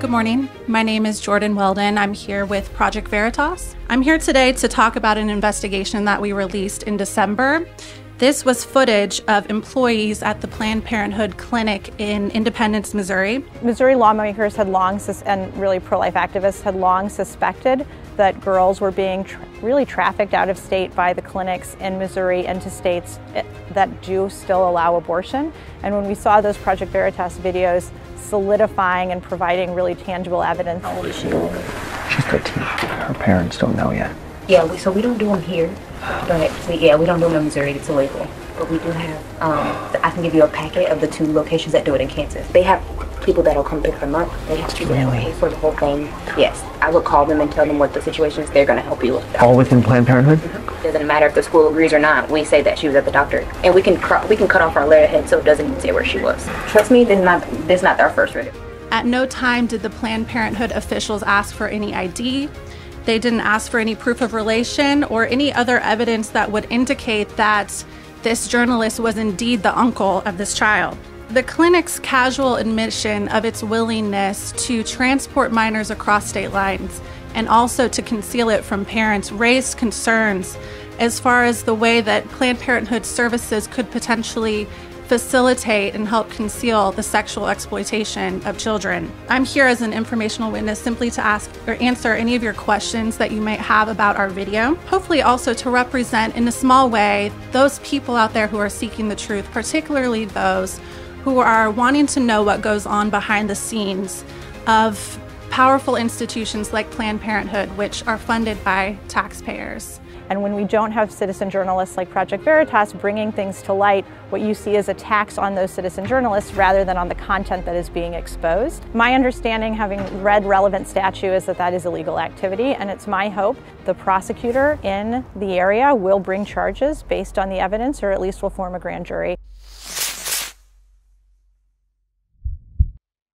Good morning. My name is Jordan Weldon. I'm here with Project Veritas. I'm here today to talk about an investigation that we released in December. This was footage of employees at the Planned Parenthood clinic in Independence, Missouri. Missouri lawmakers had long, and really pro life activists had long suspected that girls were being tra really trafficked out of state by the clinics in Missouri into states eh, that do still allow abortion. And when we saw those Project Veritas videos solidifying and providing really tangible evidence. How old is she? She's 13. Her parents don't know yet. Yeah, we, so we don't do them here. But so yeah, we don't do them in Missouri. It's illegal. But we do have. Um, I can give you a packet of the two locations that do it in Kansas. They have people that'll come pick them up. They have people really? that pay for the whole thing. Yes, I would call them and tell them what the situation is. They're going to help you with that. All within Planned Parenthood. Mm-hmm. Doesn't matter if the school agrees or not. We say that she was at the doctor, and we can cr- we can cut off our letterhead so it doesn't even say where she was. Trust me, this is not this is not our first rodeo. At no time did the Planned Parenthood officials ask for any ID. They didn't ask for any proof of relation or any other evidence that would indicate that this journalist was indeed the uncle of this child. The clinic's casual admission of its willingness to transport minors across state lines and also to conceal it from parents raised concerns as far as the way that Planned Parenthood services could potentially facilitate and help conceal the sexual exploitation of children. I'm here as an informational witness simply to ask or answer any of your questions that you might have about our video. Hopefully, also to represent in a small way those people out there who are seeking the truth, particularly those who are wanting to know what goes on behind the scenes of powerful institutions like Planned Parenthood, which are funded by taxpayers. And when we don't have citizen journalists like Project Veritas bringing things to light, what you see is attacks on those citizen journalists rather than on the content that is being exposed. My understanding, having read relevant statute, is that that is illegal activity, and it's my hope the prosecutor in the area will bring charges based on the evidence, or at least will form a grand jury.